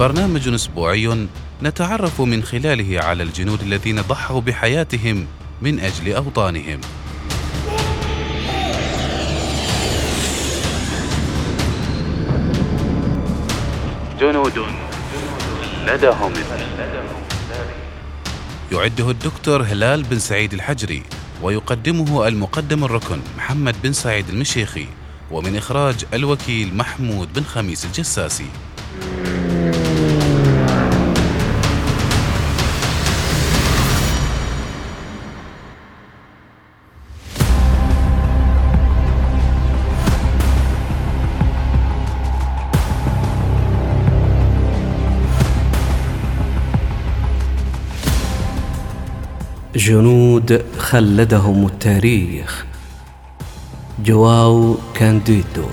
برنامج أسبوعي نتعرف من خلاله على الجنود الذين ضحوا بحياتهم من أجل أوطانهم. جنود لدهم. يعده الدكتور هلال بن سعيد الحجري ويقدمه المقدم الركن محمد بن سعيد المشيخي ومن إخراج الوكيل محمود بن خميس الجساسي. جنود خلدهم التاريخ. جواو كانديدو.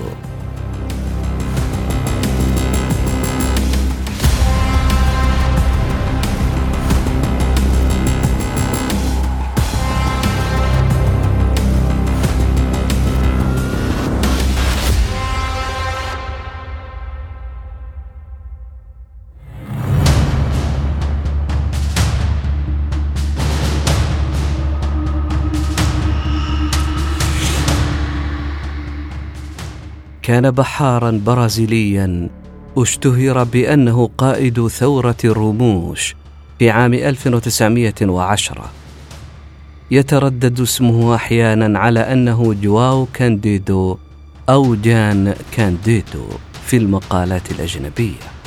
كان بحارا برازيليا اشتهر بأنه قائد ثورة الرموش في عام 1910 يتردد اسمه أحيانا على أنه جواو كانديدو أو جان كانديدو في المقالات الأجنبية.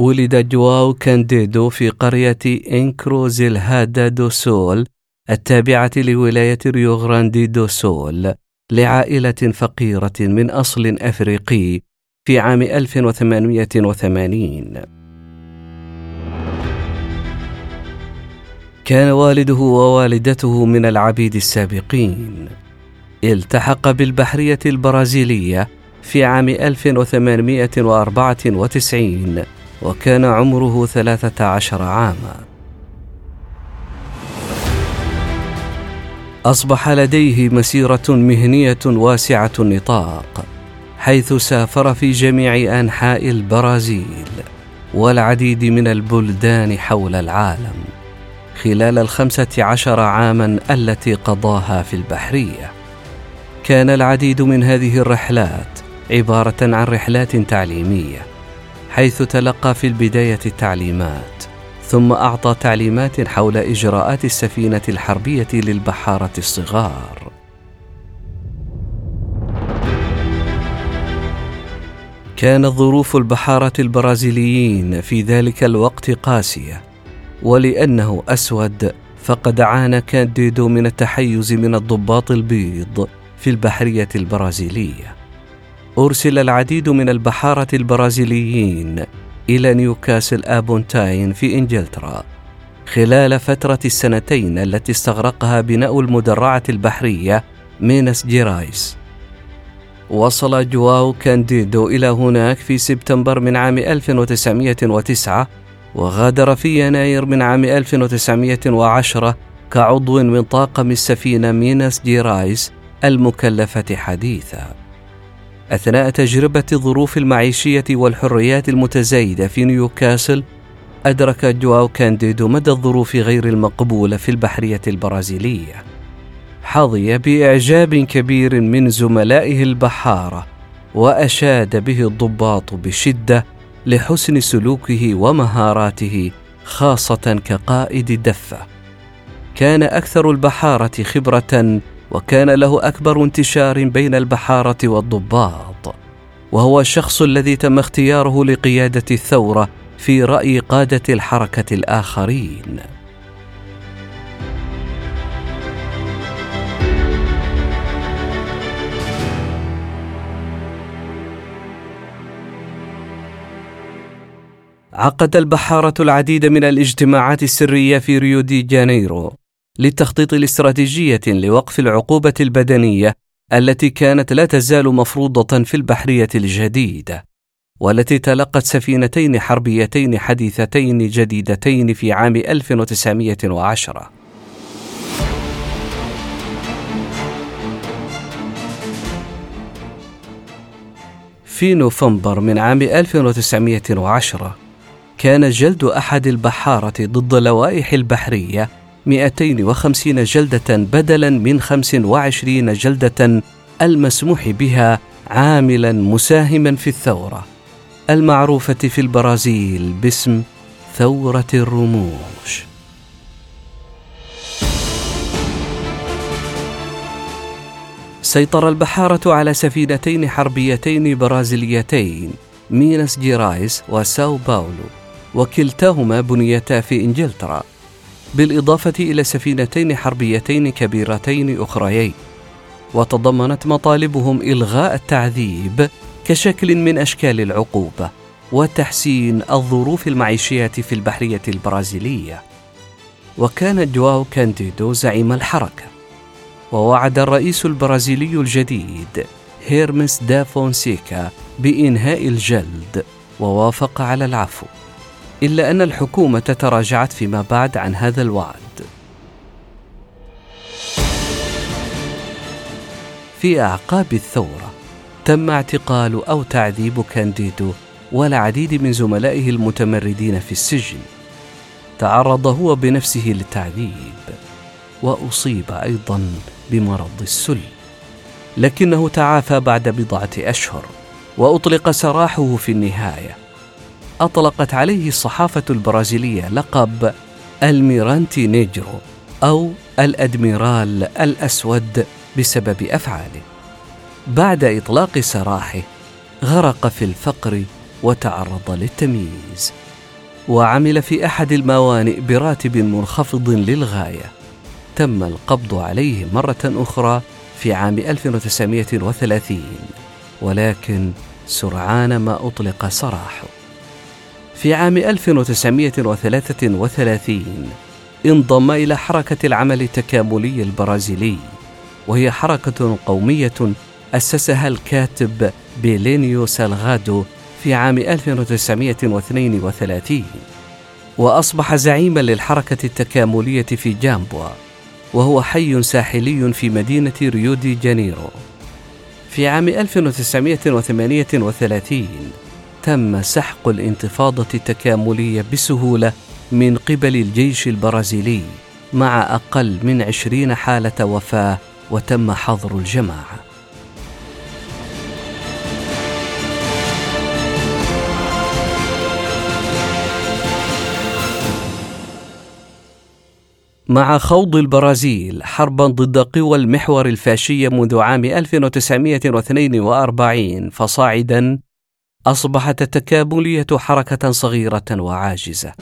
ولد جواو كانديدو في قرية إنكروزيلهادا دو سول التابعة لولاية ريو غراندي دو سول لعائلة فقيرة من أصل أفريقي في عام 1880 كان والده ووالدته من العبيد السابقين. التحق بالبحرية البرازيلية في عام 1894 وكان عمره ثلاثة عشر عاما. أصبح لديه مسيرة مهنية واسعة النطاق حيث سافر في جميع أنحاء البرازيل والعديد من البلدان حول العالم خلال الخمسة عشر عاما التي قضاها في البحرية. كان العديد من هذه الرحلات عبارة عن رحلات تعليمية حيث تلقى في البداية التعليمات ثم أعطى تعليمات حول إجراءات السفينة الحربية للبحارة الصغار. كانت ظروف البحارة البرازيليين في ذلك الوقت قاسية ولأنه أسود فقد عانى كانديدو من التحيز من الضباط البيض في البحرية البرازيلية. أرسل العديد من البحارة البرازيليين إلى نيوكاسل آبونتاين في إنجلترا. خلال فترة السنتين التي استغرقها بناء المدرعة البحرية مينس جيرايس. وصل جواو كانديدو إلى هناك في سبتمبر من عام 1909 وغادر في يناير من عام 1910 كعضو من طاقم السفينة مينس جيرايس المكلفة حديثا. أثناء تجربة الظروف المعيشية والحريات المتزايدة في نيوكاسل أدرك جواو كانديدو مدى الظروف غير المقبولة في البحرية البرازيلية حظي بإعجاب كبير من زملائه البحارة وأشاد به الضباط بشدة لحسن سلوكه ومهاراته خاصة كقائد دفة. كان أكثر البحارة خبرة وكان له أكبر انتشار بين البحارة والضباط وهو الشخص الذي تم اختياره لقيادة الثورة في رأي قادة الحركة الآخرين. عقد البحارة العديد من الاجتماعات السرية في ريو دي جانيرو. للتخطيط الاستراتيجية لوقف العقوبة البدنية التي كانت لا تزال مفروضة في البحرية الجديدة والتي تلقت سفينتين حربيتين حديثتين جديدتين في عام 1910 في نوفمبر من عام 1910 كان جلد أحد البحارة ضد اللوائح البحرية 250 جلدة بدلا من 25 جلدة المسموح بها عاملا مساهما في الثورة المعروفة في البرازيل باسم ثورة الرموش. سيطر البحارة على سفينتين حربيتين برازيليتين ميناس جيرايس وساو باولو وكلتاهما بنيتا في إنجلترا بالإضافة إلى سفينتين حربيتين كبيرتين أخريين. وتضمنت مطالبهم إلغاء التعذيب كشكل من أشكال العقوبه وتحسين الظروف المعيشية في البحرية البرازيلية. وكان جواو كانديدو زعيم الحركة. ووعد الرئيس البرازيلي الجديد هيرمس دا فونسيكا بإنهاء الجلد. ووافق على العفو. إلا أن الحكومة تراجعت فيما بعد عن هذا الوعد. في أعقاب الثورة تم اعتقال أو تعذيب كانديدو والعديد من زملائه المتمردين في السجن. تعرض هو بنفسه للتعذيب وأصيب أيضا بمرض السل. لكنه تعافى بعد بضعة أشهر وأطلق سراحه في النهاية. أطلقت عليه الصحافة البرازيلية لقب ألميرانتي نيجرو أو الأدميرال الأسود بسبب أفعاله. بعد إطلاق سراحه غرق في الفقر وتعرض للتمييز وعمل في أحد الموانئ براتب منخفض للغاية. تم القبض عليه مرة أخرى في عام 1930 ولكن سرعان ما أطلق سراحه. في عام 1933 انضم إلى حركة العمل التكاملي البرازيلي وهي حركة قومية أسسها الكاتب بلينيو سالغادو في عام 1932 وأصبح زعيما للحركة التكاملية في جامبوا وهو حي ساحلي في مدينة ريو دي جانيرو. في عام 1938 تم سحق الانتفاضة التكاملية بسهولة من قبل الجيش البرازيلي مع أقل من عشرين حالة وفاة وتم حظر الجماعة مع خوض البرازيل حربا ضد قوى المحور الفاشية منذ عام 1942 فصاعدا أصبحت التكاملية حركة صغيرة وعاجزة.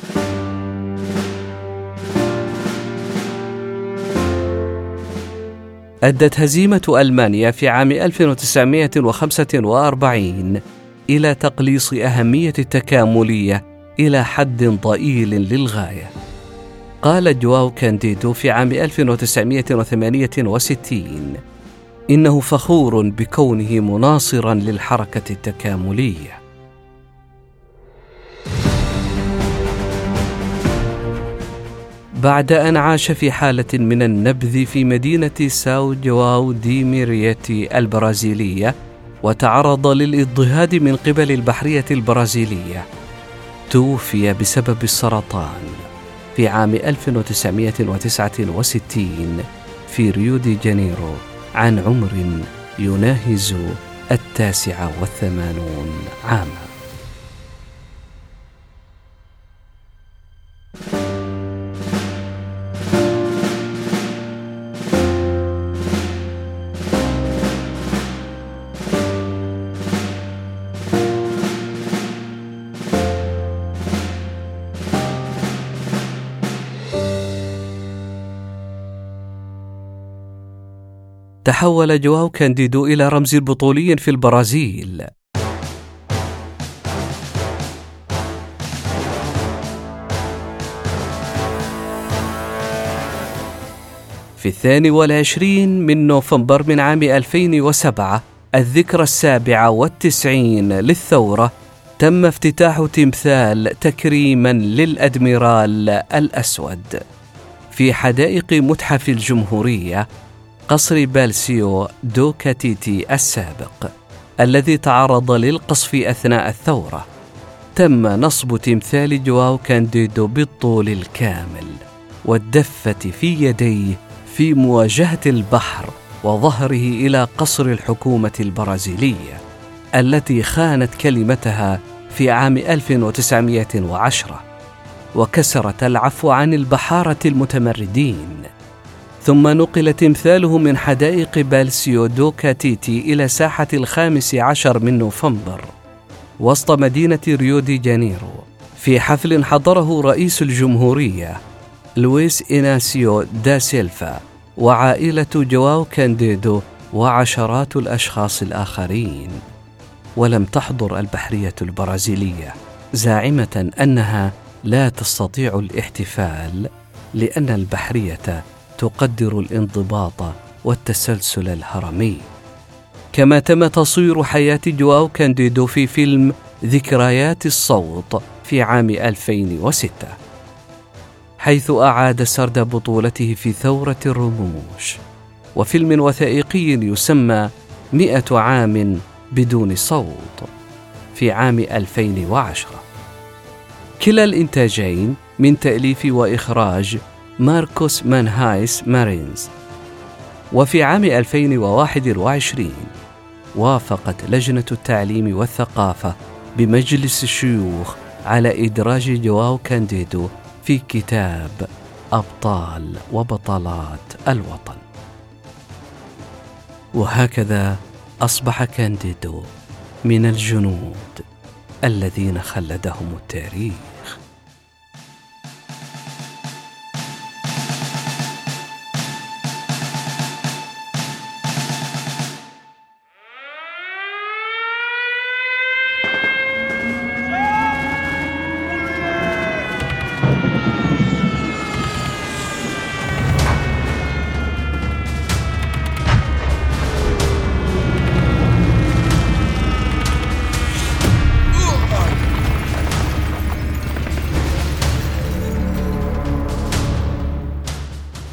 أدت هزيمة ألمانيا في عام 1945 إلى تقليص أهمية التكاملية إلى حد ضئيل للغاية. قال جواو كانديدو في عام 1968 إنه فخور بكونه مناصرا للحركة التكاملية. بعد أن عاش في حالة من النبذ في مدينة ساو جواو دي ميريتي البرازيلية وتعرض للإضطهاد من قبل البحرية البرازيلية توفي بسبب السرطان في عام 1969 في ريو دي جانيرو عن عمر يناهز التاسعة والثمانون عاماً. تحول جواو كانديدو إلى رمز بطولي في البرازيل. في الثاني والعشرين من نوفمبر من عام 2007 الذكرى السابعة والتسعين للثورة تم افتتاح تمثال تكريما للأدميرال الأسود. في حدائق متحف الجمهورية قصر بالسيو دوكاتيتي السابق الذي تعرض للقصف أثناء الثورة. تم نصب تمثال جواو كانديدو بالطول الكامل والدفة في يديه في مواجهة البحر وظهره إلى قصر الحكومة البرازيلية التي خانت كلمتها في عام 1910 وكرست العفو عن البحارة المتمردين. ثم نقل تمثاله من حدائق بالسيو دو كاتيتي إلى ساحة الخامس عشر من نوفمبر وسط مدينة ريو دي جانيرو. في حفل حضره رئيس الجمهورية لويس إناسيو دا سيلفا وعائلة جواو كانديدو وعشرات الأشخاص الآخرين. ولم تحضر البحرية البرازيلية زاعمة أنها لا تستطيع الاحتفال لأن البحرية تقدر الانضباط والتسلسل الهرمي. كما تم تصوير حياة جواو كانديدو في فيلم ذكريات الصوت في عام 2006 حيث أعاد سرد بطولته في ثورة الرموش. وفيلم وثائقي يسمى مئة عام بدون صوت في عام 2010 كلا الإنتاجين من تأليف وإخراج ماركوس مانهايس مارينز. وفي عام 2021 وافقت لجنة التعليم والثقافة بمجلس الشيوخ على إدراج جواو كانديدو في كتاب أبطال وبطلات الوطن. وهكذا أصبح كانديدو من الجنود الذين خلدهم التاريخ.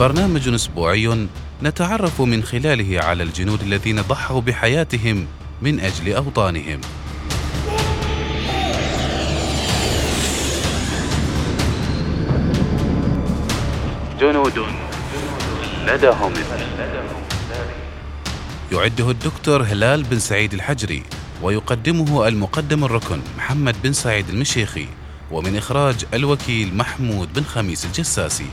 برنامج أسبوعي نتعرف من خلاله على الجنود الذين ضحوا بحياتهم من أجل أوطانهم. جنود لدهم. يعده الدكتور هلال بن سعيد الحجري ويقدمه المقدم الركن محمد بن سعيد المشيخي ومن إخراج الوكيل محمود بن خميس الجساسي.